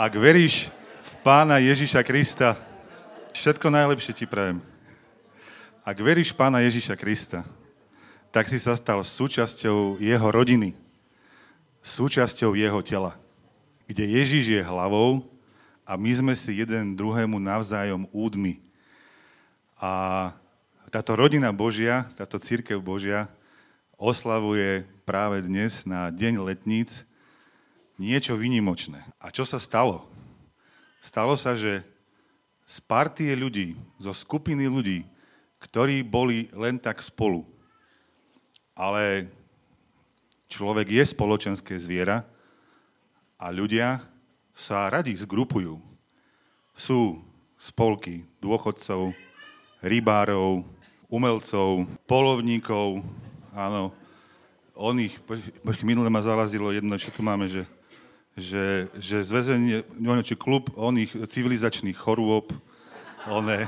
Ak veríš v Pána Ježiša Krista, všetko najlepšie ti prajem. Ak veríš Pána Ježiša Krista, tak si sa stal súčasťou jeho rodiny, súčasťou jeho tela, kde Ježiš je hlavou a my sme si jeden druhému navzájom údmi. A táto rodina Božia, táto církev Božia oslavuje práve dnes na Deň letníc niečo vynimočné. A čo sa stalo? Stalo sa, že z partie ľudí, zo skupiny ľudí, ktorí boli len tak spolu, ale človek je spoločenské zviera a ľudia sa radi zgrupujú. Sú spolky dôchodcov, rybárov, umelcov, polovníkov, áno, oných, počkej, minule ma zalazilo jedno, čo tu máme, že že, že zväzenie, či klub oných civilizačných chorôb, one,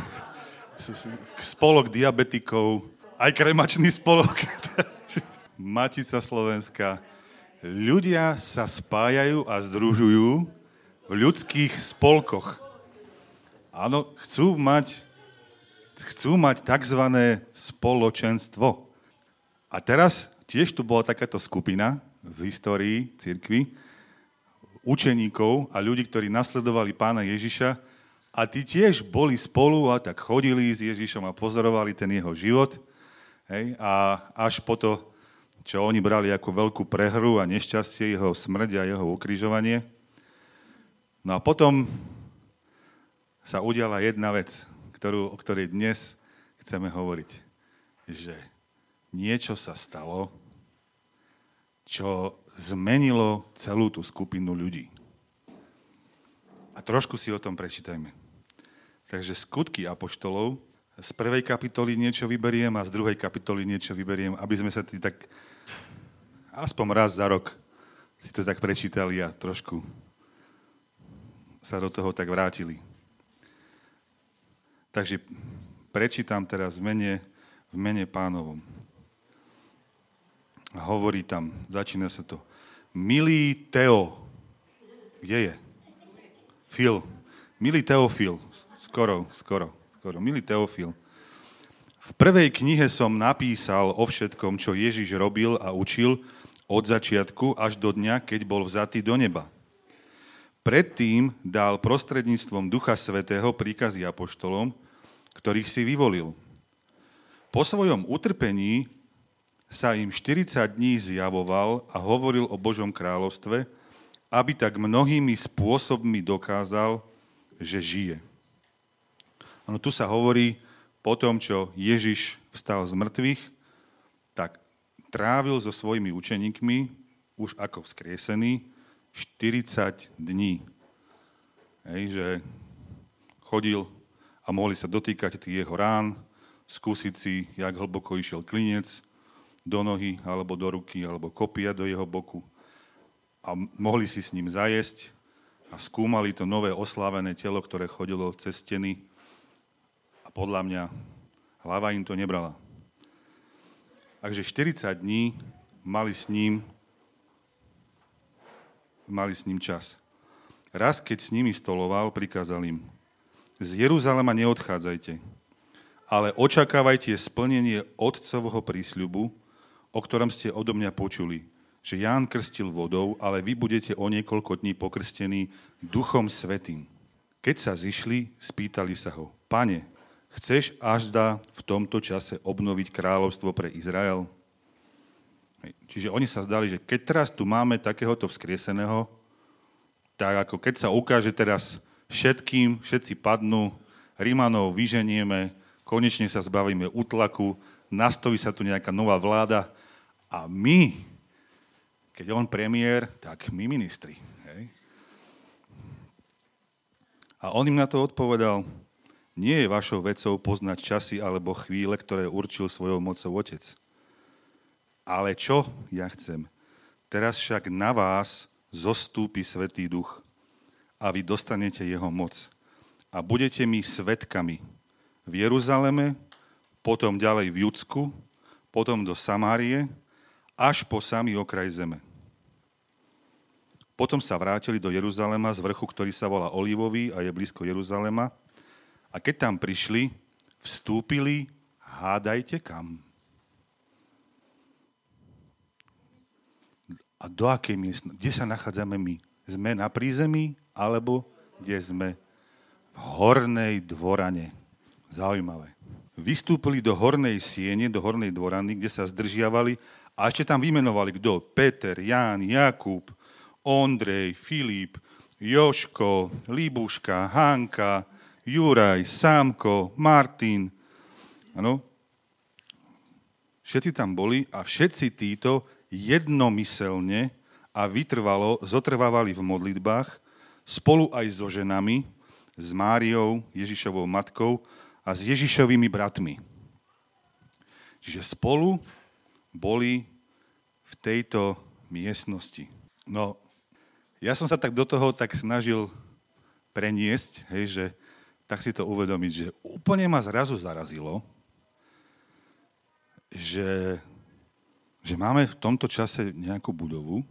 spolok diabetikov, aj kremačný spolok, Matica Slovenska. Ľudia sa spájajú a združujú v ľudských spolkoch. Áno, chcú mať, chcú mať tzv. spoločenstvo. A teraz tiež tu bola takáto skupina v histórii cirkvi, učeníkov a ľudí, ktorí nasledovali pána Ježiša a tí tiež boli spolu a tak chodili s Ježišom a pozorovali ten jeho život. Hej, a až po to, čo oni brali ako veľkú prehru a nešťastie, jeho smrť a jeho ukrižovanie. No a potom sa udiala jedna vec, ktorú, o ktorej dnes chceme hovoriť. Že niečo sa stalo, čo zmenilo celú tú skupinu ľudí. A trošku si o tom prečítajme. Takže skutky apoštolov, z prvej kapitoly niečo vyberiem a z druhej kapitoly niečo vyberiem, aby sme sa tý tak aspoň raz za rok si to tak prečítali a trošku sa do toho tak vrátili. Takže prečítam teraz v mene, v mene pánovom hovorí tam, začína sa to. Milý Teo, kde je? Phil. Milý Teofil, skoro, skoro, skoro. Milý Teofil. V prvej knihe som napísal o všetkom, čo Ježiš robil a učil od začiatku až do dňa, keď bol vzatý do neba. Predtým dal prostredníctvom Ducha Svetého príkazy apoštolom, ktorých si vyvolil. Po svojom utrpení sa im 40 dní zjavoval a hovoril o Božom kráľovstve, aby tak mnohými spôsobmi dokázal, že žije. Ano, tu sa hovorí po tom, čo Ježiš vstal z mŕtvych, tak trávil so svojimi učeníkmi, už ako vzkriesený, 40 dní. Hej, že chodil a mohli sa dotýkať tých jeho rán, skúsiť si, jak hlboko išiel klinec, do nohy, alebo do ruky, alebo kopia do jeho boku. A mohli si s ním zajesť a skúmali to nové oslávené telo, ktoré chodilo cez steny. A podľa mňa hlava im to nebrala. Takže 40 dní mali s ním mali s ním čas. Raz, keď s nimi stoloval, prikázal im, z Jeruzalema neodchádzajte, ale očakávajte splnenie otcovho prísľubu, o ktorom ste odo mňa počuli, že Ján krstil vodou, ale vy budete o niekoľko dní pokrstení Duchom Svetým. Keď sa zišli, spýtali sa ho, pane, chceš až da v tomto čase obnoviť kráľovstvo pre Izrael? Čiže oni sa zdali, že keď teraz tu máme takéhoto vzkrieseného, tak ako keď sa ukáže teraz všetkým, všetci padnú, Rímanov vyženieme, konečne sa zbavíme útlaku, nastojí sa tu nejaká nová vláda, a my, keď on premiér, tak my ministri. Hej? A on im na to odpovedal, nie je vašou vecou poznať časy alebo chvíle, ktoré určil svojou mocou Otec. Ale čo ja chcem? Teraz však na vás zostúpi Svetý Duch a vy dostanete jeho moc. A budete mi svetkami v Jeruzaleme, potom ďalej v Judsku, potom do Samárie až po samý okraj zeme. Potom sa vrátili do Jeruzalema z vrchu, ktorý sa volá Olivový a je blízko Jeruzalema. A keď tam prišli, vstúpili, hádajte kam. A do akej miestnosti? Kde sa nachádzame my? Sme na prízemí, alebo kde sme? V hornej dvorane. Zaujímavé. Vystúpili do hornej siene, do hornej dvorany, kde sa zdržiavali a ešte tam vymenovali kto? Peter, Ján, Jakub, Ondrej, Filip, Joško, Líbuška, Hanka, Juraj, Sámko, Martin. Ano? Všetci tam boli a všetci títo jednomyselne a vytrvalo zotrvávali v modlitbách spolu aj so ženami, s Máriou, Ježišovou matkou a s Ježišovými bratmi. Čiže spolu boli v tejto miestnosti. No, ja som sa tak do toho tak snažil preniesť, hej, že tak si to uvedomiť, že úplne ma zrazu zarazilo, že, že máme v tomto čase nejakú budovu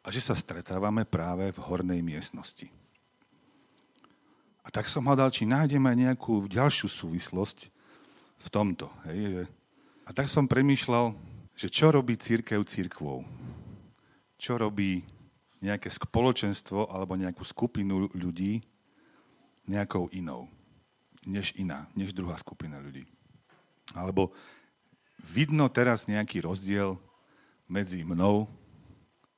a že sa stretávame práve v hornej miestnosti. A tak som hľadal, či nájdeme nejakú ďalšiu súvislosť v tomto. Hej. A tak som premýšľal, že čo robí církev církvou? Čo robí nejaké spoločenstvo alebo nejakú skupinu ľudí nejakou inou, než iná, než druhá skupina ľudí. Alebo vidno teraz nejaký rozdiel medzi mnou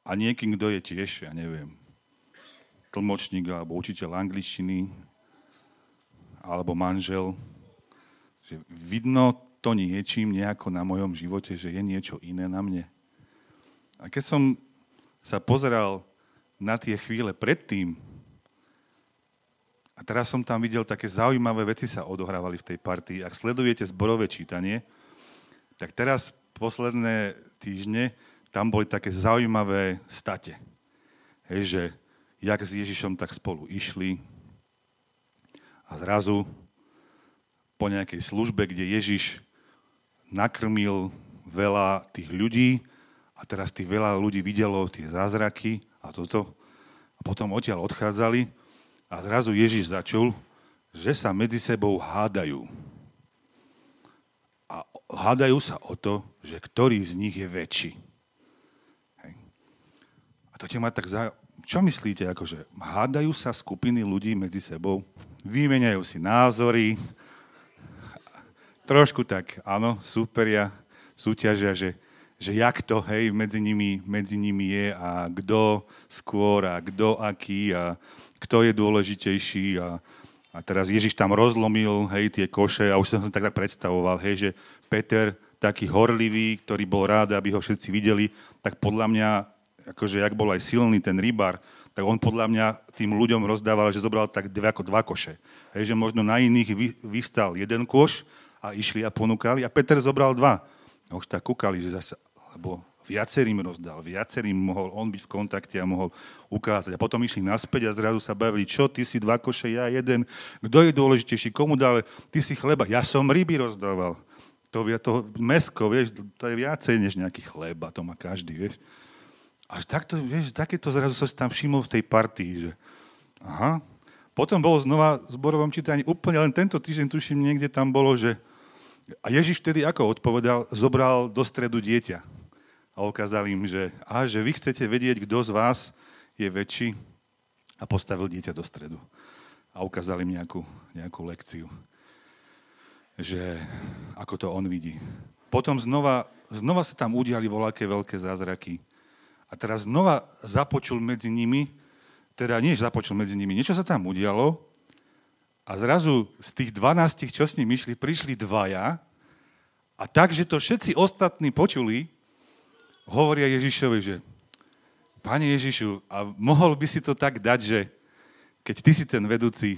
a niekým, kto je tiež, ja neviem, tlmočník alebo učiteľ angličtiny alebo manžel, že vidno to niečím nejako na mojom živote, že je niečo iné na mne. A keď som sa pozeral na tie chvíle predtým, a teraz som tam videl také zaujímavé veci sa odohrávali v tej partii. Ak sledujete zborové čítanie, tak teraz posledné týždne tam boli také zaujímavé state. Hej, že jak s Ježišom tak spolu išli a zrazu po nejakej službe, kde Ježiš nakrmil veľa tých ľudí a teraz tých veľa ľudí videlo tie zázraky a toto. A potom odtiaľ odchádzali a zrazu Ježiš začul, že sa medzi sebou hádajú. A hádajú sa o to, že ktorý z nich je väčší. Hej. A to ťa ma tak za... Čo myslíte, akože hádajú sa skupiny ľudí medzi sebou, vymeniajú si názory, trošku tak, áno, superia, súťažia, že že jak to, hej, medzi nimi, medzi nimi je a kto skôr a kto aký a kto je dôležitejší a, a teraz Ježiš tam rozlomil, hej, tie koše a už som tak, tak predstavoval, hej, že Peter, taký horlivý, ktorý bol rád, aby ho všetci videli, tak podľa mňa, akože jak bol aj silný ten rybár, tak on podľa mňa tým ľuďom rozdával, že zobral tak dve ako dva koše. Hej, že možno na iných vy, vystal jeden koš a išli a ponúkali a Peter zobral dva. A už tak kúkali, že zase lebo viacerým rozdal, viacerým mohol on byť v kontakte a mohol ukázať. A potom išli naspäť a zrazu sa bavili, čo, ty si dva koše, ja jeden, kto je dôležitejší, komu dal, ty si chleba, ja som ryby rozdával. To, to mesko, vieš, to je viacej než nejaký chleba, to má každý, vieš. Až takto, vieš, takéto zrazu sa tam všimol v tej partii, že aha. Potom bolo znova v zborovom čítaní, úplne len tento týždeň, tuším, niekde tam bolo, že a Ježiš vtedy ako odpovedal, zobral do stredu dieťa a ukázal im, že, a, že vy chcete vedieť, kto z vás je väčší a postavil dieťa do stredu. A ukázal im nejakú, nejakú lekciu, že ako to on vidí. Potom znova, znova sa tam udiali voľaké veľké zázraky. A teraz znova započul medzi nimi, teda nie, započul medzi nimi, niečo sa tam udialo a zrazu z tých 12, čo s ním išli, prišli dvaja a tak, že to všetci ostatní počuli, hovoria Ježišovi, že Pane Ježišu, a mohol by si to tak dať, že keď ty si ten vedúci,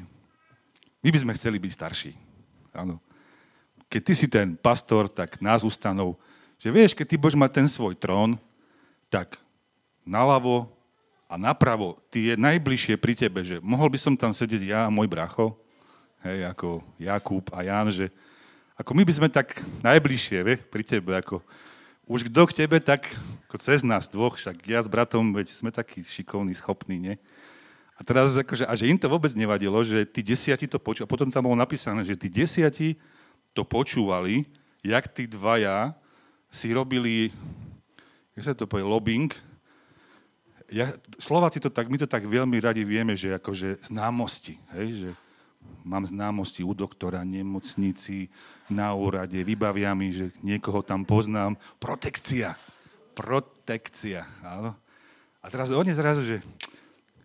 my by sme chceli byť starší. Áno. Keď ty si ten pastor, tak nás ustanov, že vieš, keď ty budeš mať ten svoj trón, tak naľavo a napravo, ty je najbližšie pri tebe, že mohol by som tam sedieť ja a môj bracho, hej, ako Jakub a Ján, že ako my by sme tak najbližšie, vie, pri tebe, ako už kto k tebe, tak ako cez nás dvoch, však ja s bratom, veď sme takí šikovní, schopní, nie? A teraz, akože, a že im to vôbec nevadilo, že tí desiati to počúvali, potom tam bolo napísané, že tí desiati to počúvali, jak tí dvaja si robili, jak sa to povie, lobbying. Ja, Slováci to tak, my to tak veľmi radi vieme, že akože známosti, hej, že mám známosti u doktora, nemocnici, na úrade, vybavia mi, že niekoho tam poznám. Protekcia. Protekcia, áno. A teraz oni zrazu, že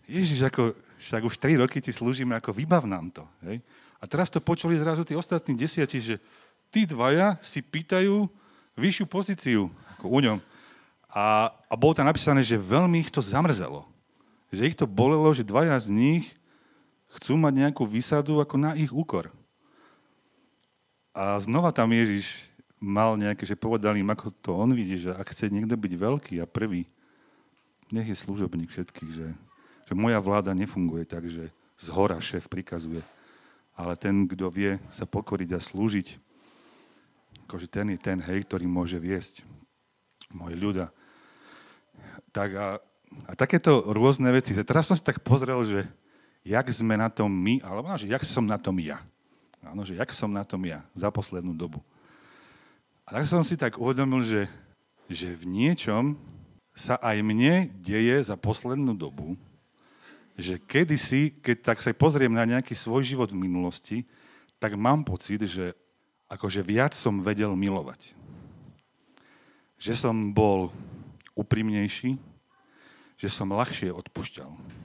Ježiš, ako, však už 3 roky ti slúžime, ako vybav nám to. Hej? A teraz to počuli zrazu tí ostatní desiati, že tí dvaja si pýtajú vyššiu pozíciu ako u ňom. A, a bolo tam napísané, že veľmi ich to zamrzelo. Že ich to bolelo, že dvaja z nich chcú mať nejakú výsadu ako na ich úkor. A znova tam Ježiš mal nejaké, že povedal im, ako to on vidí, že ak chce niekto byť veľký a prvý, nech je služobník všetkých, že, že moja vláda nefunguje tak, že z hora šéf prikazuje, ale ten, kto vie sa pokoriť a slúžiť, akože ten je ten, hej, ktorý môže viesť môj ľuda. Tak a, a takéto rôzne veci. Teraz som si tak pozrel, že jak sme na tom my, alebo že jak som na tom ja. Áno, že jak som na tom ja za poslednú dobu. A tak som si tak uvedomil, že, že v niečom sa aj mne deje za poslednú dobu, že kedysi, keď tak sa pozriem na nejaký svoj život v minulosti, tak mám pocit, že akože viac som vedel milovať. Že som bol úprimnejší, že som ľahšie odpušťal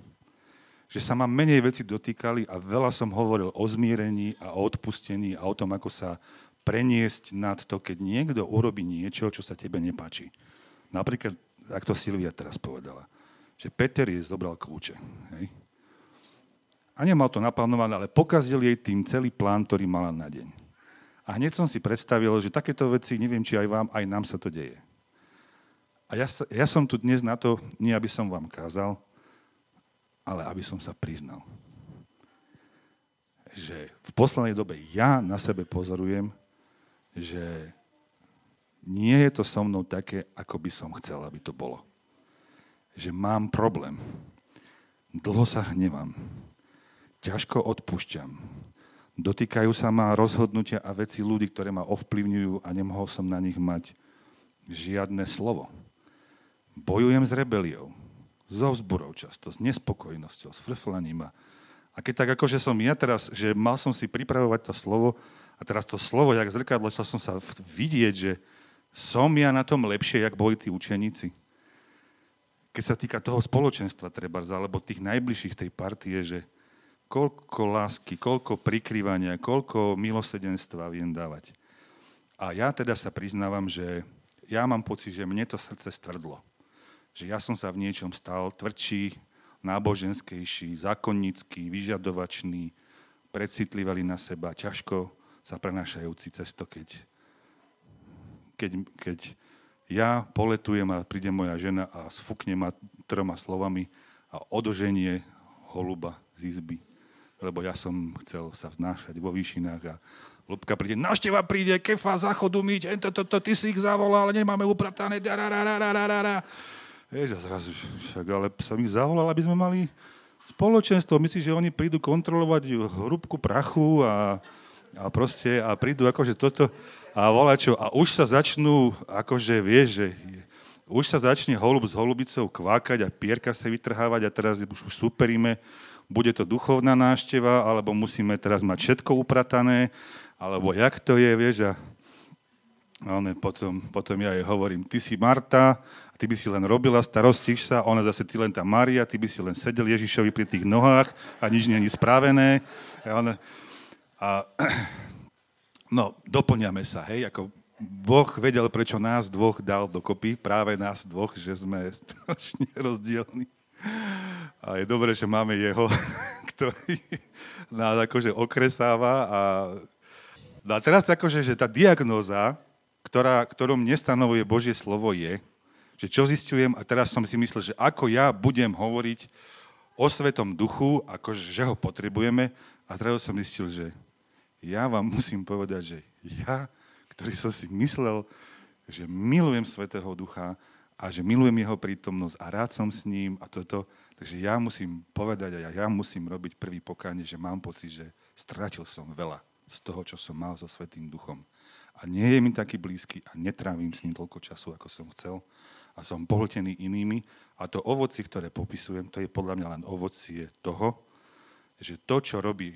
že sa ma menej veci dotýkali a veľa som hovoril o zmierení a o odpustení a o tom, ako sa preniesť nad to, keď niekto urobí niečo, čo sa tebe nepáči. Napríklad, ak to Silvia teraz povedala, že Peter jej zobral kľúče. Hej? A nemal to naplánované, ale pokazil jej tým celý plán, ktorý mala na deň. A hneď som si predstavil, že takéto veci, neviem, či aj vám, aj nám sa to deje. A ja, ja som tu dnes na to, nie aby som vám kázal, ale aby som sa priznal. Že v poslednej dobe ja na sebe pozorujem, že nie je to so mnou také, ako by som chcel, aby to bolo. Že mám problém. Dlho sa hnevám. Ťažko odpúšťam. Dotýkajú sa ma rozhodnutia a veci ľudí, ktoré ma ovplyvňujú a nemohol som na nich mať žiadne slovo. Bojujem s rebeliou so vzburou často, s nespokojnosťou, s frflaním. A keď tak akože som ja teraz, že mal som si pripravovať to slovo a teraz to slovo, jak zrkadlo, chcel som sa vidieť, že som ja na tom lepšie, jak boli tí učeníci. Keď sa týka toho spoločenstva treba, alebo tých najbližších tej partie, že koľko lásky, koľko prikrývania, koľko milosedenstva viem dávať. A ja teda sa priznávam, že ja mám pocit, že mne to srdce stvrdlo že ja som sa v niečom stal tvrdší, náboženskejší, zákonnícky, vyžadovačný, precitlivali na seba, ťažko sa prenašajúci cesto, keď, keď, keď ja poletujem a príde moja žena a sfukne ma troma slovami a odoženie holuba z izby. Lebo ja som chcel sa vznášať vo výšinách a Lubka príde, našteva príde, kefa, záchodu myť, to, to, to, ty si ich zavolal, nemáme upratané. Vieš, a zrazu, však, ale som ich zavolal, aby sme mali spoločenstvo. Myslíš, že oni prídu kontrolovať hrúbku prachu a, a proste, a prídu akože toto a čo. A už sa začnú, akože vieš, že už sa začne holub s holubicou kvákať a pierka sa vytrhávať a teraz už superíme, bude to duchovná nášteva, alebo musíme teraz mať všetko upratané, alebo jak to je, vieš, a one, potom, potom ja jej hovorím, ty si Marta, ty by si len robila, starostíš sa, ona zase ty len tá Maria, ty by si len sedel Ježišovi pri tých nohách a nič je spravené. A, ona, a no, doplňame sa, hej, ako Boh vedel, prečo nás dvoch dal dokopy, práve nás dvoch, že sme strašne rozdielni. A je dobré, že máme jeho, ktorý nás akože okresáva. A, no a teraz akože, že tá diagnóza, ktorá, ktorom nestanovuje Božie slovo je, že čo zistujem, a teraz som si myslel, že ako ja budem hovoriť o Svetom duchu, ako že ho potrebujeme, a teraz som zistil, že ja vám musím povedať, že ja, ktorý som si myslel, že milujem Svetého Ducha a že milujem jeho prítomnosť a rád som s ním a toto. Takže ja musím povedať a ja, ja musím robiť prvý pokánie, že mám pocit, že stratil som veľa z toho, čo som mal so Svetým Duchom. A nie je mi taký blízky a netrávim s ním toľko času, ako som chcel. A som pohltený inými. A to ovoci, ktoré popisujem, to je podľa mňa len ovocie toho, že to, čo robí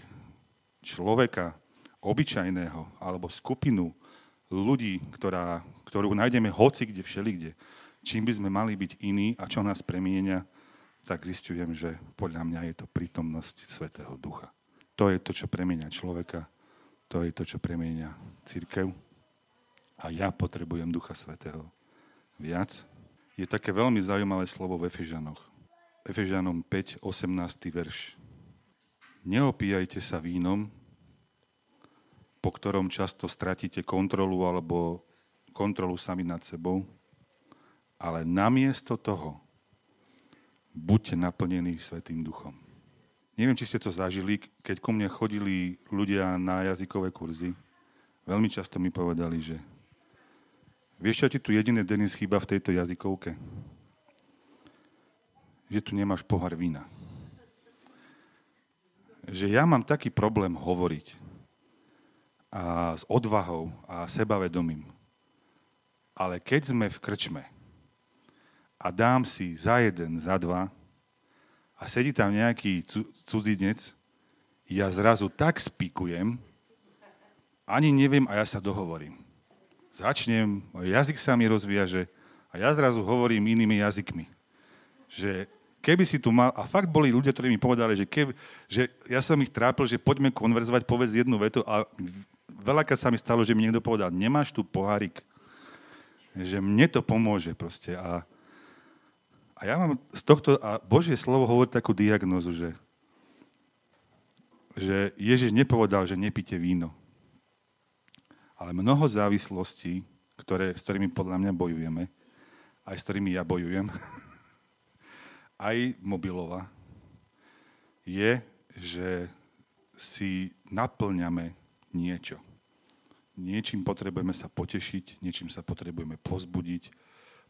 človeka obyčajného alebo skupinu ľudí, ktorá, ktorú nájdeme hoci kde, všelikde, čím by sme mali byť iní a čo nás premienia, tak zistujem, že podľa mňa je to prítomnosť Svetého Ducha. To je to, čo premienia človeka, to je to, čo premienia církev. A ja potrebujem Ducha Svetého viac. Je také veľmi zaujímavé slovo v Efežanoch. Efežanom 5, 18. verš. Neopíjajte sa vínom, po ktorom často stratíte kontrolu alebo kontrolu sami nad sebou, ale namiesto toho buďte naplnení Svetým duchom. Neviem, či ste to zažili, keď ku mne chodili ľudia na jazykové kurzy, veľmi často mi povedali, že vieš, čo ti tu jediné Denis chýba v tejto jazykovke? Že tu nemáš pohár vína. Že ja mám taký problém hovoriť a s odvahou a sebavedomím. Ale keď sme v krčme a dám si za jeden, za dva a sedí tam nejaký cudzinec, ja zrazu tak spikujem, ani neviem a ja sa dohovorím. Začnem, jazyk sa mi rozviaže a ja zrazu hovorím inými jazykmi. Že keby si tu mal, a fakt boli ľudia, ktorí mi povedali, že, keby, že ja som ich trápil, že poďme konverzovať, povedz jednu vetu a veľakrát sa mi stalo, že mi niekto povedal, nemáš tu pohárik, že mne to pomôže proste. A, a ja mám z tohto, a Božie slovo hovorí takú diagnozu, že, že Ježiš nepovedal, že nepíte víno. Ale mnoho závislostí, ktoré, s ktorými podľa mňa bojujeme, aj s ktorými ja bojujem, aj mobilová, je, že si naplňame niečo. Niečím potrebujeme sa potešiť, niečím sa potrebujeme pozbudiť,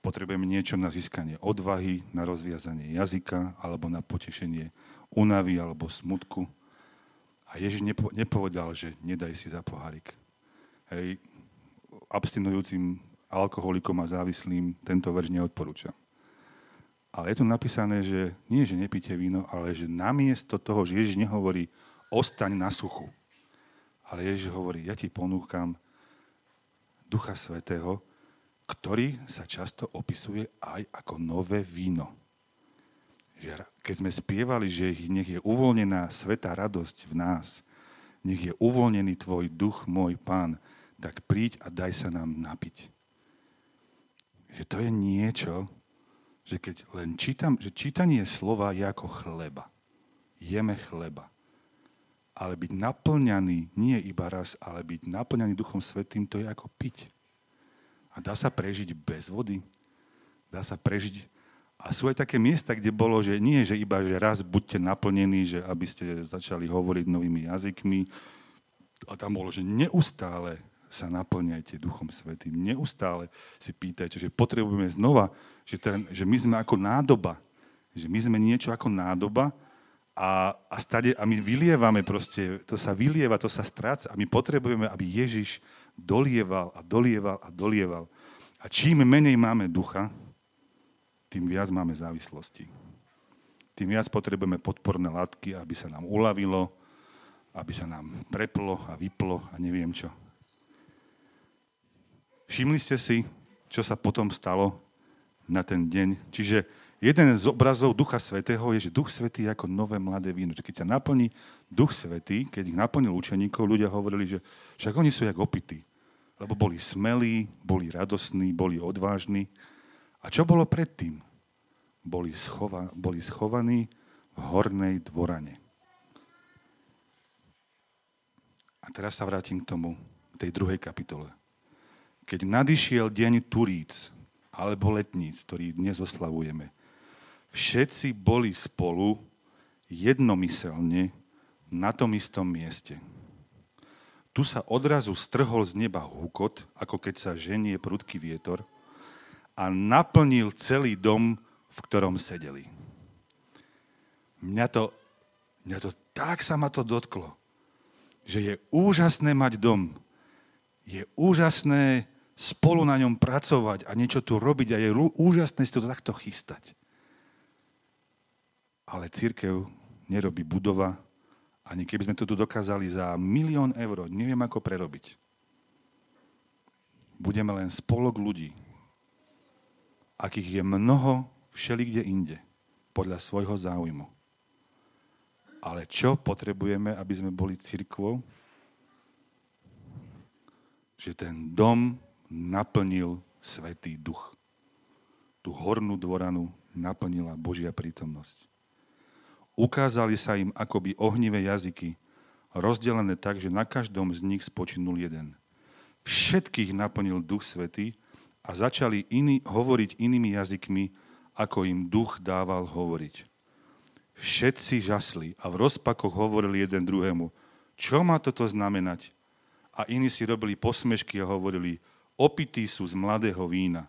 potrebujeme niečo na získanie odvahy, na rozviazanie jazyka alebo na potešenie únavy alebo smutku. A Ježiš nepo, nepovedal, že nedaj si za pohárik. Hej, abstinujúcim alkoholikom a závislým tento verš neodporúčam. Ale je tu napísané, že nie, že nepíte víno, ale že namiesto toho, že Ježiš nehovorí, ostaň na suchu. Ale Ježiš hovorí, ja ti ponúkam Ducha Svetého, ktorý sa často opisuje aj ako nové víno. Keď sme spievali, že nech je uvoľnená svetá radosť v nás, nech je uvoľnený tvoj duch, môj pán, tak príď a daj sa nám napiť. Že to je niečo, že keď len čítam, že čítanie slova je ako chleba. Jeme chleba ale byť naplňaný nie iba raz, ale byť naplňaný Duchom Svetým, to je ako piť. A dá sa prežiť bez vody. Dá sa prežiť. A sú aj také miesta, kde bolo, že nie, že iba, že raz buďte naplnení, že aby ste začali hovoriť novými jazykmi. A tam bolo, že neustále sa naplňajte Duchom Svetým. Neustále si pýtajte, že potrebujeme znova, že, ten, že my sme ako nádoba. Že my sme niečo ako nádoba, a, a, stade, a my vylievame proste, to sa vylieva, to sa stráca a my potrebujeme, aby Ježiš dolieval a dolieval a dolieval. A čím menej máme ducha, tým viac máme závislosti. Tým viac potrebujeme podporné látky, aby sa nám uľavilo, aby sa nám preplo a vyplo a neviem čo. Všimli ste si, čo sa potom stalo na ten deň? Čiže jeden z obrazov Ducha Svetého je, že Duch Svetý je ako nové mladé víno. Keď ťa naplní Duch Svetý, keď ich naplnil učeníkov, ľudia hovorili, že však oni sú jak opití. Lebo boli smelí, boli radosní, boli odvážni. A čo bolo predtým? Boli, schova, boli schovaní v hornej dvorane. A teraz sa vrátim k tomu, k tej druhej kapitole. Keď nadišiel deň Turíc, alebo letníc, ktorý dnes oslavujeme, všetci boli spolu jednomyselne na tom istom mieste. tu sa odrazu strhol z neba húkot, ako keď sa ženie prudký vietor a naplnil celý dom, v ktorom sedeli. Mňa to, mňa to tak sa ma to dotklo, že je úžasné mať dom. Je úžasné spolu na ňom pracovať a niečo tu robiť a je úžasné si to takto chystať. Ale církev nerobí budova, ani keby sme to tu dokázali za milión eur, neviem ako prerobiť. Budeme len spolok ľudí, akých je mnoho všelikde inde, podľa svojho záujmu. Ale čo potrebujeme, aby sme boli církvou? Že ten dom naplnil Svetý Duch. Tú hornú dvoranu naplnila Božia prítomnosť. Ukázali sa im akoby ohnivé jazyky, rozdelené tak, že na každom z nich spočinul jeden. Všetkých naplnil Duch Svetý a začali iní, hovoriť inými jazykmi, ako im Duch dával hovoriť. Všetci žasli a v rozpakoch hovorili jeden druhému, čo má toto znamenať? A iní si robili posmešky a hovorili, opití sú z mladého vína.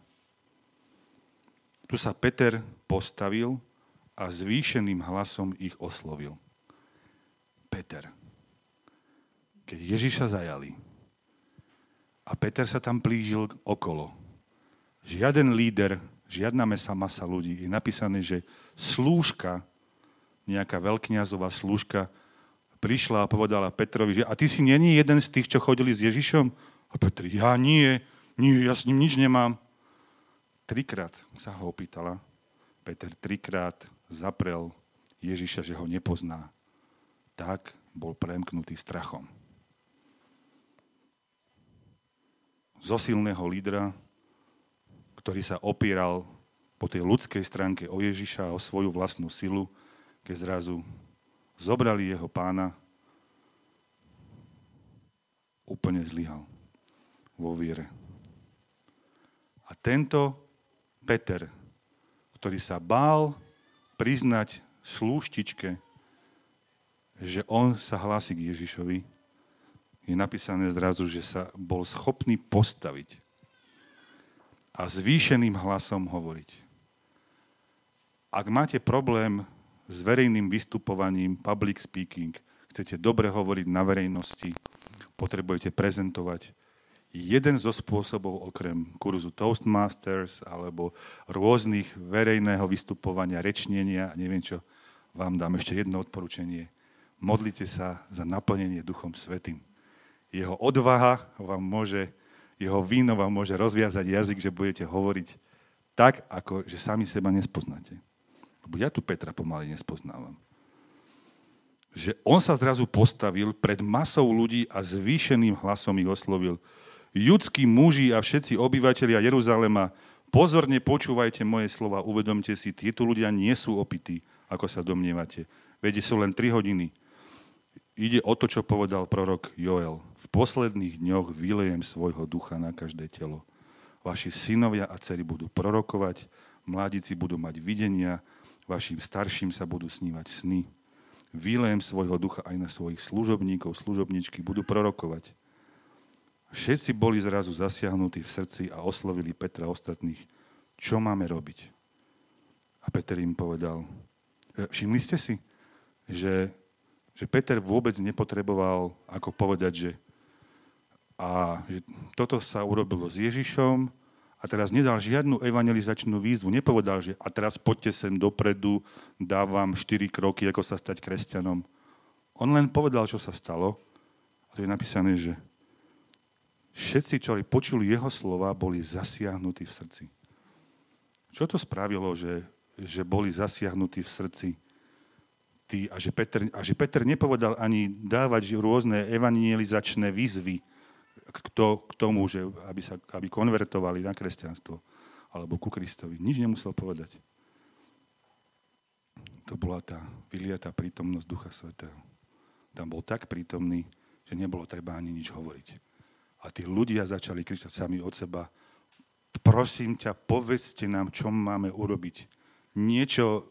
Tu sa Peter postavil a zvýšeným hlasom ich oslovil. Peter. Keď Ježiša zajali a Peter sa tam plížil okolo, žiaden líder, žiadna mesa masa ľudí, je napísané, že slúžka, nejaká veľkňazová slúžka, prišla a povedala Petrovi, že a ty si není jeden z tých, čo chodili s Ježišom? A Petr, ja nie, nie, ja s ním nič nemám. Trikrát sa ho opýtala. Peter trikrát zaprel Ježiša, že ho nepozná, tak bol premknutý strachom. Zo silného lídra, ktorý sa opieral po tej ľudskej stránke o Ježiša a o svoju vlastnú silu, keď zrazu zobrali jeho pána, úplne zlyhal vo viere. A tento Peter, ktorý sa bál priznať slúštičke, že on sa hlási k Ježišovi, je napísané zrazu, že sa bol schopný postaviť a zvýšeným hlasom hovoriť. Ak máte problém s verejným vystupovaním, public speaking, chcete dobre hovoriť na verejnosti, potrebujete prezentovať, jeden zo spôsobov okrem kurzu Toastmasters alebo rôznych verejného vystupovania, rečnenia a neviem čo, vám dám ešte jedno odporúčanie. Modlite sa za naplnenie Duchom Svetým. Jeho odvaha vám môže, jeho víno vám môže rozviazať jazyk, že budete hovoriť tak, ako že sami seba nespoznáte. Lebo ja tu Petra pomaly nespoznávam. Že on sa zrazu postavil pred masou ľudí a zvýšeným hlasom ich oslovil – Judskí muži a všetci obyvateľia Jeruzalema, pozorne počúvajte moje slova, uvedomte si, tieto ľudia nie sú opití, ako sa domnievate. Vede sú len 3 hodiny. Ide o to, čo povedal prorok Joel. V posledných dňoch vylejem svojho ducha na každé telo. Vaši synovia a dcery budú prorokovať, mladíci budú mať videnia, vašim starším sa budú snívať sny. Vylejem svojho ducha aj na svojich služobníkov, služobničky budú prorokovať. Všetci boli zrazu zasiahnutí v srdci a oslovili Petra ostatných, čo máme robiť. A Peter im povedal, e, všimli ste si, že, že Peter vôbec nepotreboval ako povedať, že, a, že toto sa urobilo s Ježišom a teraz nedal žiadnu evangelizačnú výzvu. Nepovedal, že a teraz poďte sem dopredu, dávam štyri kroky, ako sa stať kresťanom. On len povedal, čo sa stalo. A to je napísané, že všetci, čo počuli jeho slova, boli zasiahnutí v srdci. Čo to spravilo, že, že boli zasiahnutí v srdci tí, a, že Peter, a že Peter nepovedal ani dávať rôzne evangelizačné výzvy k, to, k tomu, že aby sa aby konvertovali na kresťanstvo alebo ku Kristovi. Nič nemusel povedať. To bola tá vyliatá prítomnosť Ducha Svetého. Tam bol tak prítomný, že nebolo treba ani nič hovoriť. A tí ľudia začali kričať sami od seba, prosím ťa, povedzte nám, čo máme urobiť. Niečo,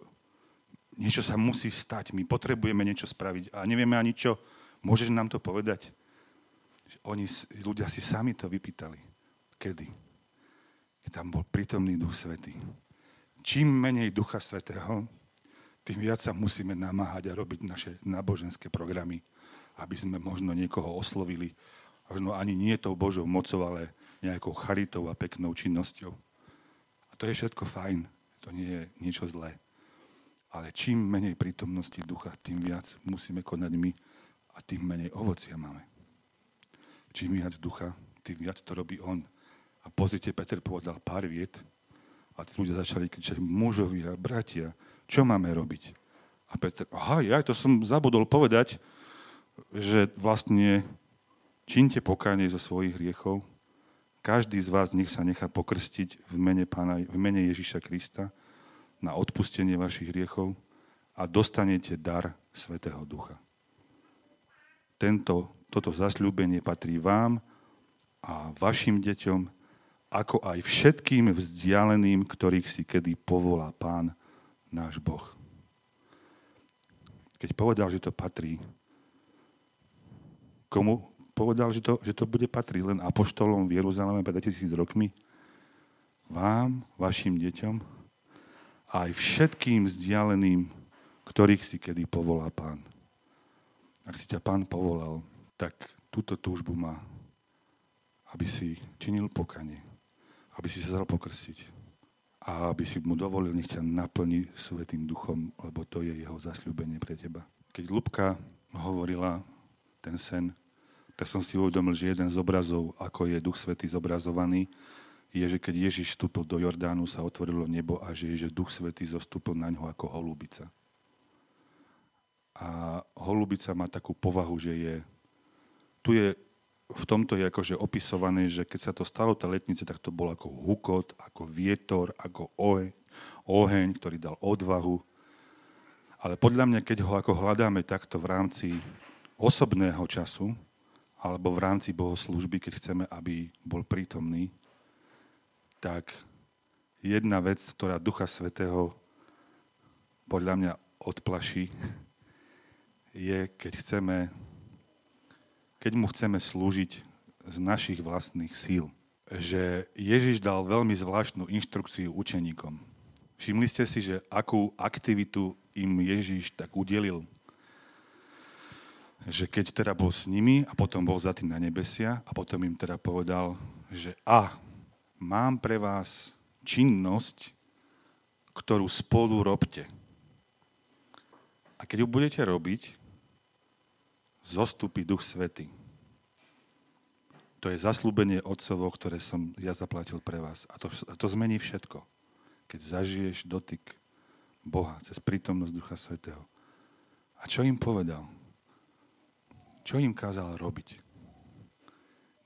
niečo sa musí stať, my potrebujeme niečo spraviť a nevieme ani čo. Môžeš nám to povedať? Oni, ľudia si sami to vypýtali. Kedy? Keď tam bol prítomný Duch Svetý. Čím menej Ducha Svetého, tým viac sa musíme namáhať a robiť naše náboženské programy, aby sme možno niekoho oslovili, možno ani nie tou Božou mocou, ale nejakou charitou a peknou činnosťou. A to je všetko fajn, to nie je niečo zlé. Ale čím menej prítomnosti ducha, tým viac musíme konať my a tým menej ovocia máme. Čím viac ducha, tým viac to robí on. A pozrite, Peter povedal pár viet a tí ľudia začali kričať, mužovia, bratia, čo máme robiť? A Peter, aha, ja to som zabudol povedať, že vlastne činte pokánie zo svojich hriechov. Každý z vás nech sa nechá pokrstiť v mene, Pána, v mene Ježiša Krista na odpustenie vašich hriechov a dostanete dar Svetého Ducha. Tento, toto zasľúbenie patrí vám a vašim deťom, ako aj všetkým vzdialeným, ktorých si kedy povolá Pán náš Boh. Keď povedal, že to patrí, komu povedal, že to, že to bude patriť len apoštolom v Jeruzaleme pred 2000 rokmi? Vám, vašim deťom? aj všetkým vzdialeným, ktorých si kedy povolá pán. Ak si ťa pán povolal, tak túto túžbu má, aby si činil pokanie, aby si sa dal pokrstiť a aby si mu dovolil, nech ťa naplní Svetým duchom, lebo to je jeho zasľúbenie pre teba. Keď Lubka hovorila ten sen, tak som si uvedomil, že jeden z obrazov, ako je Duch Svetý zobrazovaný, je, že keď Ježiš vstúpil do Jordánu, sa otvorilo nebo a že, že Duch Svetý zostúpil na ňo ako holubica. A holubica má takú povahu, že je... Tu je v tomto je akože opisované, že keď sa to stalo, tá letnice, tak to bol ako hukot, ako vietor, ako oheň, oheň, ktorý dal odvahu. Ale podľa mňa, keď ho ako hľadáme takto v rámci osobného času, alebo v rámci bohoslúžby, keď chceme, aby bol prítomný, tak jedna vec, ktorá Ducha Svetého podľa mňa odplaší, je, keď chceme, keď mu chceme slúžiť z našich vlastných síl. Že Ježiš dal veľmi zvláštnu inštrukciu učeníkom. Všimli ste si, že akú aktivitu im Ježiš tak udelil. Že keď teda bol s nimi a potom bol za tým na nebesia a potom im teda povedal, že a, mám pre vás činnosť, ktorú spolu robte. A keď ju budete robiť, zostupí Duch Svety. To je zaslúbenie Otcovo, ktoré som ja zaplatil pre vás. A to, a to zmení všetko. Keď zažiješ dotyk Boha cez prítomnosť Ducha Svetého. A čo im povedal? Čo im kázal robiť?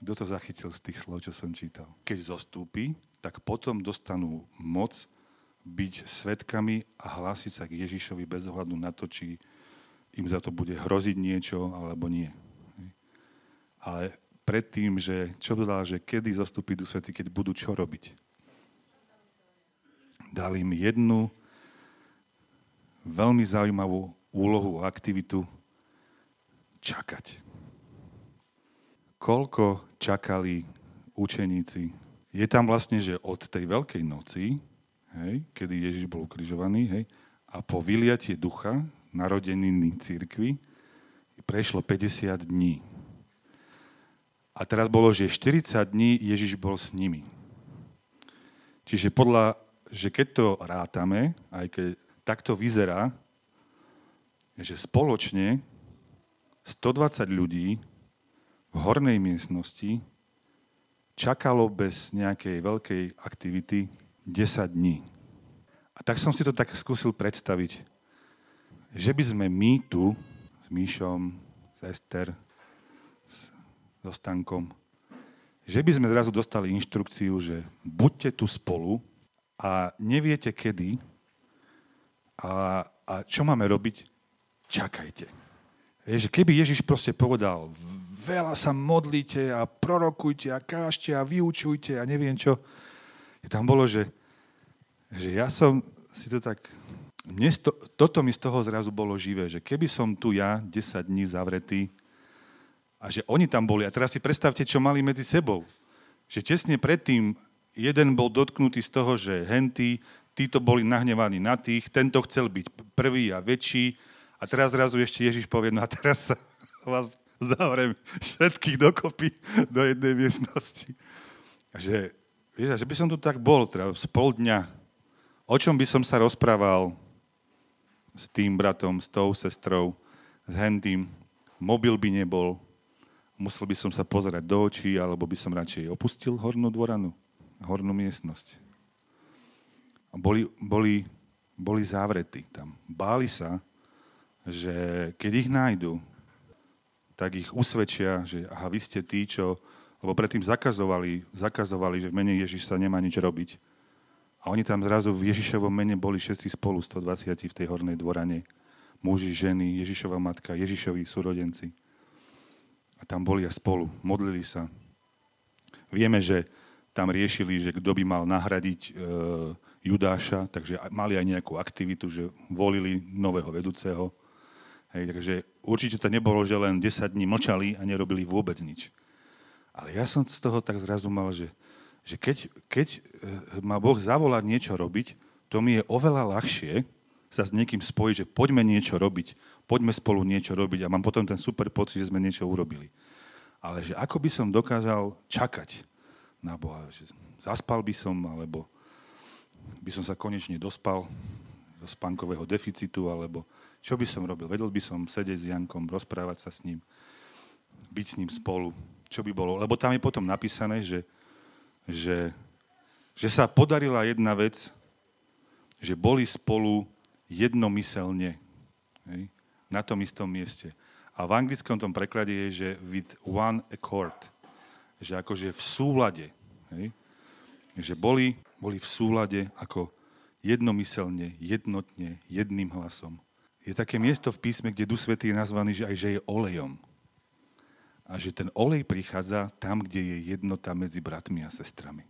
Kto to zachytil z tých slov, čo som čítal? Keď zostúpi, tak potom dostanú moc byť svetkami a hlásiť sa k Ježišovi bez ohľadu na to, či im za to bude hroziť niečo alebo nie. Ale predtým, že čo dodal, že kedy zostúpi Duch Svety, keď budú čo robiť. Dal im jednu veľmi zaujímavú úlohu aktivitu čakať koľko čakali učeníci. Je tam vlastne, že od tej Veľkej noci, hej, kedy Ježiš bol ukrižovaný, hej, a po vyliatie ducha, narodeniny církvy, prešlo 50 dní. A teraz bolo, že 40 dní Ježiš bol s nimi. Čiže podľa, že keď to rátame, aj keď takto vyzerá, že spoločne 120 ľudí v hornej miestnosti čakalo bez nejakej veľkej aktivity 10 dní. A tak som si to tak skúsil predstaviť, že by sme my tu s Míšom, s Ester, s, so Stankom, že by sme zrazu dostali inštrukciu, že buďte tu spolu a neviete kedy a, a čo máme robiť, čakajte. Že keby Ježiš proste povedal, veľa sa modlite a prorokujte a kážte a vyučujte a neviem čo. Tam bolo, že, že ja som si to tak... Mne to, toto mi z toho zrazu bolo živé, že keby som tu ja 10 dní zavretý A že oni tam boli. A teraz si predstavte, čo mali medzi sebou. Že tesne predtým jeden bol dotknutý z toho, že henty, títo boli nahnevaní na tých, tento chcel byť prvý a väčší. A teraz zrazu ešte Ježiš povie, no a teraz sa vás zavrem všetkých dokopy do jednej miestnosti. A že, vieš, že by som tu tak bol, teda z pol dňa. O čom by som sa rozprával s tým bratom, s tou sestrou, s hentým. Mobil by nebol, musel by som sa pozerať do očí, alebo by som radšej opustil hornú dvoranu, hornú miestnosť. Boli, boli, boli zavretí tam. Báli sa, že keď ich nájdu, tak ich usvedčia, že aha, vy ste tí, čo... Lebo predtým zakazovali, zakazovali, že v mene Ježiš sa nemá nič robiť. A oni tam zrazu v Ježišovom mene boli všetci spolu, 120 v tej hornej dvorane. Muži, ženy, Ježišova matka, Ježišovi súrodenci. A tam boli a spolu, modlili sa. Vieme, že tam riešili, že kto by mal nahradiť e, Judáša, takže mali aj nejakú aktivitu, že volili nového vedúceho. Hej, takže určite to nebolo, že len 10 dní mlčali a nerobili vôbec nič. Ale ja som z toho tak zrazu mal, že, že keď, keď e, ma Boh zavolať niečo robiť, to mi je oveľa ľahšie sa s niekým spojiť, že poďme niečo robiť, poďme spolu niečo robiť a mám potom ten super pocit, že sme niečo urobili. Ale že ako by som dokázal čakať na Boha, že zaspal by som, alebo by som sa konečne dospal zo spánkového deficitu, alebo čo by som robil? Vedel by som sedieť s Jankom, rozprávať sa s ním, byť s ním spolu. Čo by bolo? Lebo tam je potom napísané, že, že, že sa podarila jedna vec, že boli spolu jednomyselne. Hej? na tom istom mieste. A v anglickom tom preklade je, že with one accord. Že akože v súlade. Hej? Že boli, boli v súlade ako jednomyselne, jednotne, jedným hlasom. Je také miesto v písme, kde Duch Svetý je nazvaný, že aj že je olejom. A že ten olej prichádza tam, kde je jednota medzi bratmi a sestrami.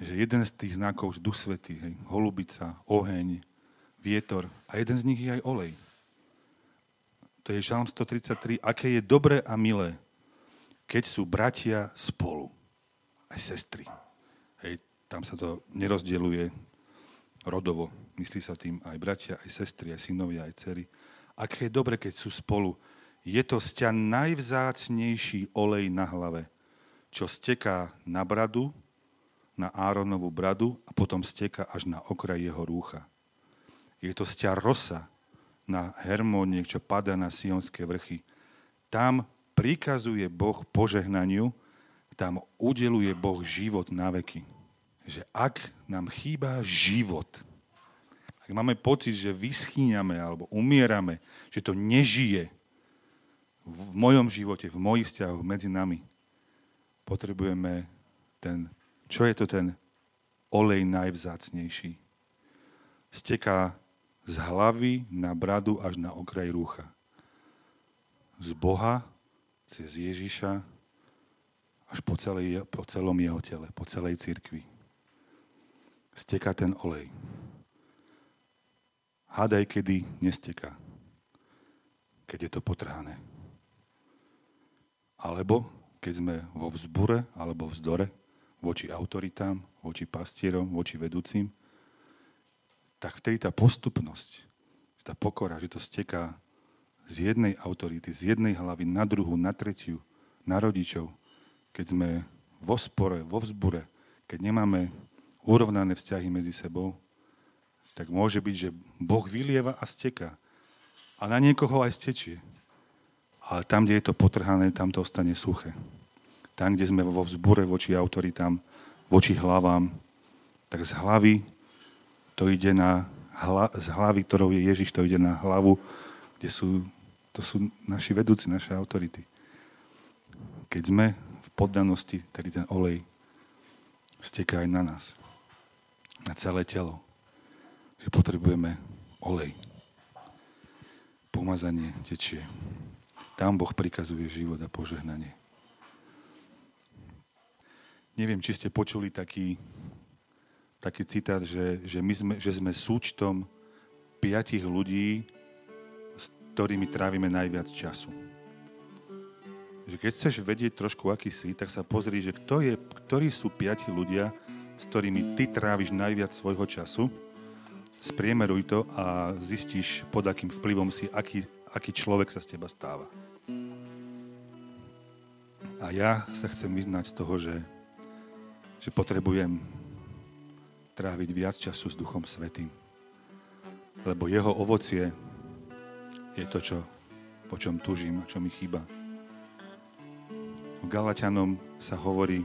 Že jeden z tých znakov, Duch Svetý, hej, holubica, oheň, vietor a jeden z nich je aj olej. To je Žalm 133. Aké je dobré a milé, keď sú bratia spolu. Aj sestry. Hej, tam sa to nerozdeluje rodovo. Myslí sa tým aj bratia, aj sestry, aj synovia, aj dcery. Aké je dobre, keď sú spolu. Je to sťa najvzácnejší olej na hlave, čo steká na bradu, na Áronovú bradu a potom steká až na okraj jeho rúcha. Je to sťa rosa na Hermónie, čo pada na Sionské vrchy. Tam prikazuje Boh požehnaniu, tam udeluje Boh život na veky. Že ak nám chýba život, ak máme pocit, že vyschýňame alebo umierame, že to nežije v mojom živote, v mojich vzťahoch medzi nami, potrebujeme ten, čo je to ten olej najvzácnejší. Steká z hlavy na bradu až na okraj rúcha. Z Boha cez Ježiša až po, celej, po celom jeho tele, po celej cirkvi. Steká ten olej. Hádaj, kedy nesteká. Keď je to potrhané. Alebo keď sme vo vzbure alebo vzdore voči autoritám, voči pastierom, voči vedúcim, tak vtedy tá postupnosť, tá pokora, že to steká z jednej autority, z jednej hlavy na druhú, na tretiu, na rodičov, keď sme vo spore, vo vzbure, keď nemáme urovnané vzťahy medzi sebou, tak môže byť, že Boh vylieva a steká. A na niekoho aj stečie. Ale tam, kde je to potrhané, tam to ostane suché. Tam, kde sme vo vzbure voči autoritám, voči hlavám, tak z hlavy to ide na hla, z hlavy, ktorou je Ježiš, to ide na hlavu, kde sú, to sú naši vedúci, naše autority. Keď sme v poddanosti, tak ten olej steká aj na nás. Na celé telo. Že potrebujeme olej. Pomazanie tečie. Tam Boh prikazuje život a požehnanie. Neviem, či ste počuli taký taký citát, že, že, my sme, že sme súčtom piatich ľudí, s ktorými trávime najviac času. že keď chceš vedieť trošku, aký si, tak sa pozri, že kto je, ktorí sú piati ľudia, s ktorými ty tráviš najviac svojho času, spriemeruj to a zistíš, pod akým vplyvom si, aký, aký človek sa z teba stáva. A ja sa chcem vyznať z toho, že, že potrebujem tráviť viac času s Duchom Svetým. Lebo jeho ovocie je to, čo, po čom tužím a čo mi chýba. V Galatianom sa hovorí,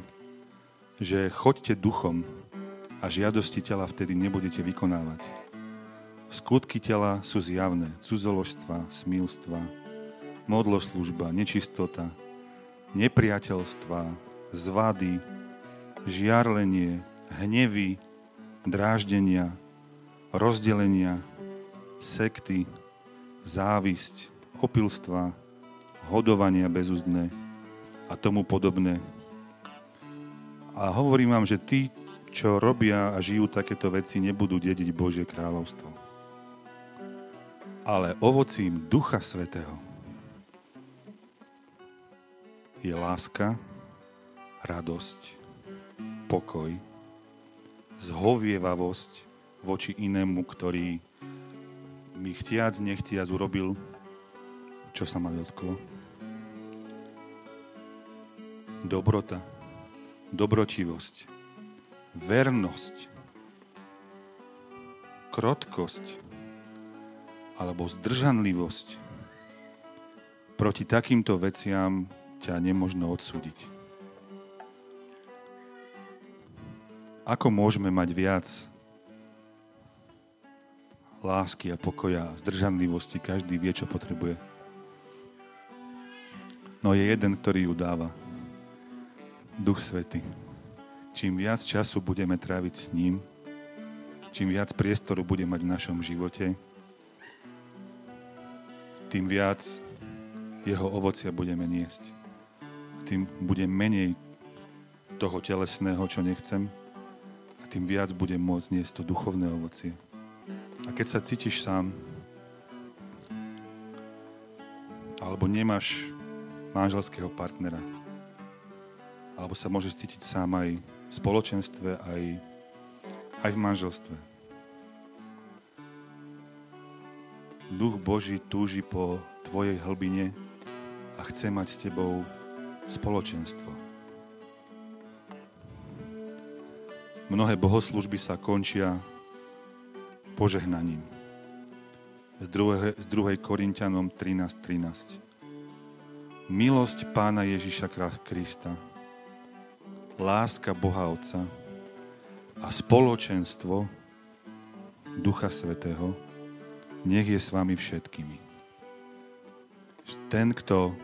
že choďte duchom a žiadosti tela vtedy nebudete vykonávať. Skutky tela sú zjavné. Cudzoložstva, smilstva, modloslužba, nečistota, nepriateľstva, zvady, žiarlenie, hnevy, dráždenia, rozdelenia, sekty, závisť, opilstva, hodovania bezúzdne, a tomu podobné. A hovorím vám, že tí, čo robia a žijú takéto veci, nebudú dediť Božie kráľovstvo. Ale ovocím Ducha Svetého je láska, radosť, pokoj, zhovievavosť voči inému, ktorý mi chtiac, nechtiac urobil, čo sa ma dotklo. Dobrota, dobrotivosť, vernosť, krotkosť alebo zdržanlivosť. Proti takýmto veciam ťa nemožno odsúdiť. Ako môžeme mať viac lásky a pokoja a zdržanlivosti? Každý vie, čo potrebuje. No je jeden, ktorý ju dáva. Duch Svety. Čím viac času budeme tráviť s ním, čím viac priestoru bude mať v našom živote, tým viac jeho ovocia budeme niesť. Tým bude menej toho telesného, čo nechcem, a tým viac budem môcť niesť to duchovné ovocie. A keď sa cítiš sám, alebo nemáš manželského partnera, alebo sa môžeš cítiť sám aj v spoločenstve, aj, aj v manželstve. Duch Boží túži po tvojej hlbine a chce mať s tebou spoločenstvo. Mnohé bohoslužby sa končia požehnaním. Z 2. Z 2. Korintianom 13.13. 13. Milosť Pána Ježiša Krista, láska Boha Otca a spoločenstvo Ducha Svetého nech je s vami všetkými. Ten, kto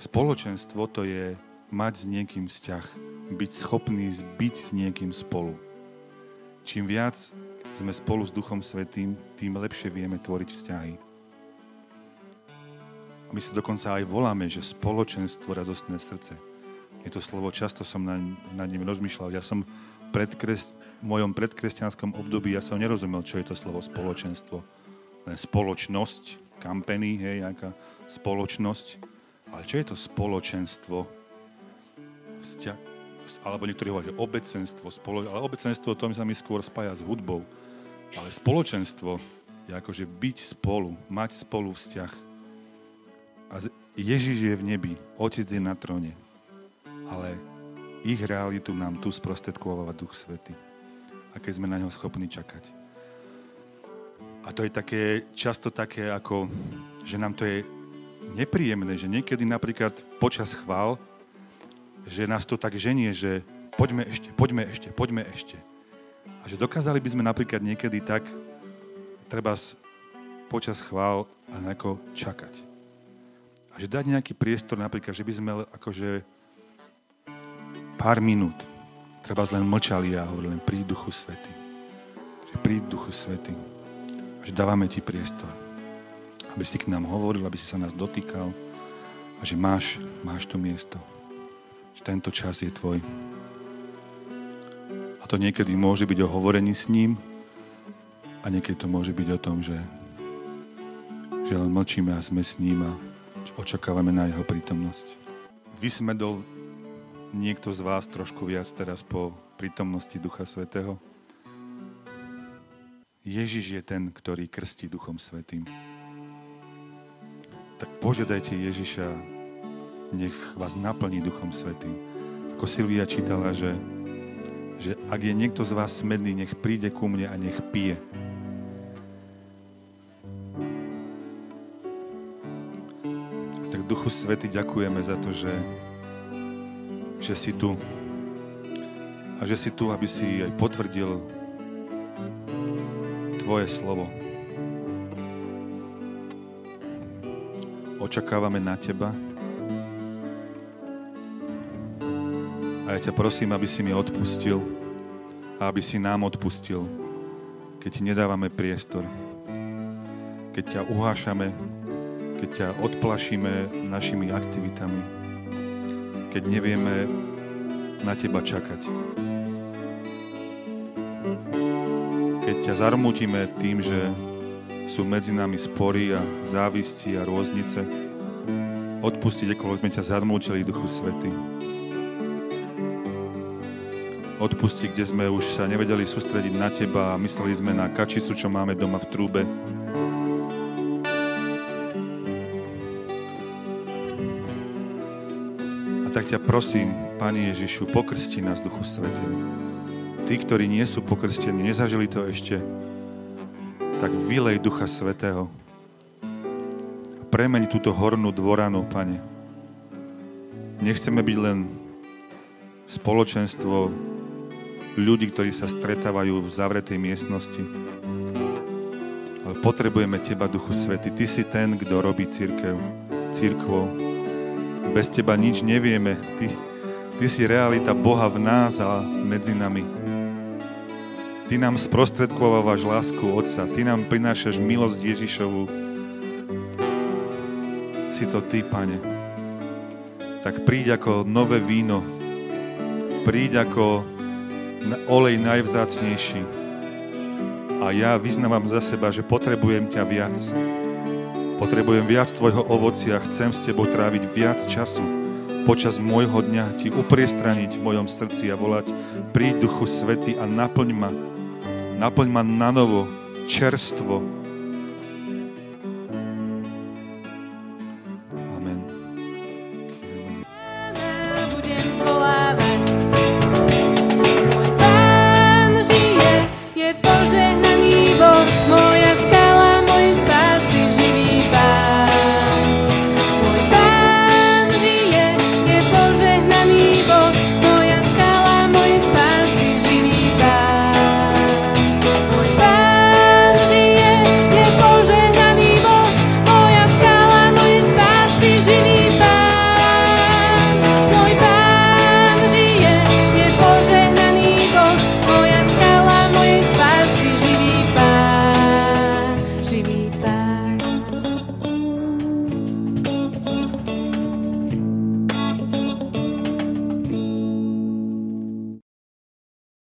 spoločenstvo, to je mať s niekým vzťah, byť schopný byť s niekým spolu. Čím viac sme spolu s Duchom Svetým, tým lepšie vieme tvoriť vzťahy. My sa dokonca aj voláme, že spoločenstvo radostné srdce. Je to slovo, často som na, nad ním rozmýšľal. Ja som predkres, v mojom predkresťanskom období, ja som nerozumel, čo je to slovo spoločenstvo. Len spoločnosť, kampeny, hej, nejaká spoločnosť. Ale čo je to spoločenstvo? Vzťa- alebo niektorí hovoria, že obecenstvo, spolo- ale obecenstvo to sa mi skôr spája s hudbou. Ale spoločenstvo je akože byť spolu, mať spolu vzťah. A Ježiš je v nebi, Otec je na tróne ale ich realitu nám tu sprostredkováva Duch Svety. A keď sme na ňo schopní čakať. A to je také, často také ako, že nám to je nepríjemné, že niekedy napríklad počas chvál, že nás to tak ženie, že poďme ešte, poďme ešte, poďme ešte. A že dokázali by sme napríklad niekedy tak, treba počas chvál a nejako čakať. A že dať nejaký priestor napríklad, že by sme akože pár minút treba len mlčali a hovorili len príď Duchu Svety. Že príď Duchu Svety. A že dávame ti priestor. Aby si k nám hovoril, aby si sa nás dotýkal a že máš, máš to miesto. Že tento čas je tvoj. A to niekedy môže byť o hovorení s ním a niekedy to môže byť o tom, že, že len mlčíme a sme s ním a očakávame na jeho prítomnosť. Vysmedol niekto z vás trošku viac teraz po prítomnosti Ducha Svetého? Ježiš je ten, ktorý krstí Duchom Svetým. Tak požiadajte Ježiša, nech vás naplní Duchom Svetým. Ako Silvia čítala, že, že ak je niekto z vás smedný, nech príde ku mne a nech pije. Tak Duchu Svety ďakujeme za to, že, že si tu. A že si tu, aby si aj potvrdil Tvoje slovo. Očakávame na Teba. A ja ťa prosím, aby si mi odpustil a aby si nám odpustil, keď ti nedávame priestor, keď ťa uhášame, keď ťa odplašíme našimi aktivitami, keď nevieme na teba čakať. Keď ťa zarmutíme tým, že sú medzi nami spory a závisti a rôznice, odpustiť, ako sme ťa zarmútili, Duchu Svety. Odpusti, kde sme už sa nevedeli sústrediť na Teba a mysleli sme na kačicu, čo máme doma v trúbe. Ťa prosím, Pani Ježišu, pokrsti nás, Duchu Svetým. Tí, ktorí nie sú pokrstení, nezažili to ešte, tak vylej Ducha Svetého. A premeň túto hornú dvoranu, Pane. Nechceme byť len spoločenstvo ľudí, ktorí sa stretávajú v zavretej miestnosti. Ale potrebujeme Teba, Duchu Svety. Ty si ten, kto robí církev, církvou. Bez Teba nič nevieme. Ty, Ty si realita Boha v nás a medzi nami. Ty nám sprostredkovávaš lásku Otca. Ty nám prinášaš milosť Ježišovu. Si to Ty, Pane. Tak príď ako nové víno. Príď ako olej najvzácnejší. A ja vyznávam za seba, že potrebujem ťa viac. Potrebujem viac Tvojho ovocia. Chcem s Tebou tráviť viac času počas môjho dňa ti upriestraniť v mojom srdci a volať príď Duchu Svety a naplň ma. Naplň ma na novo, čerstvo,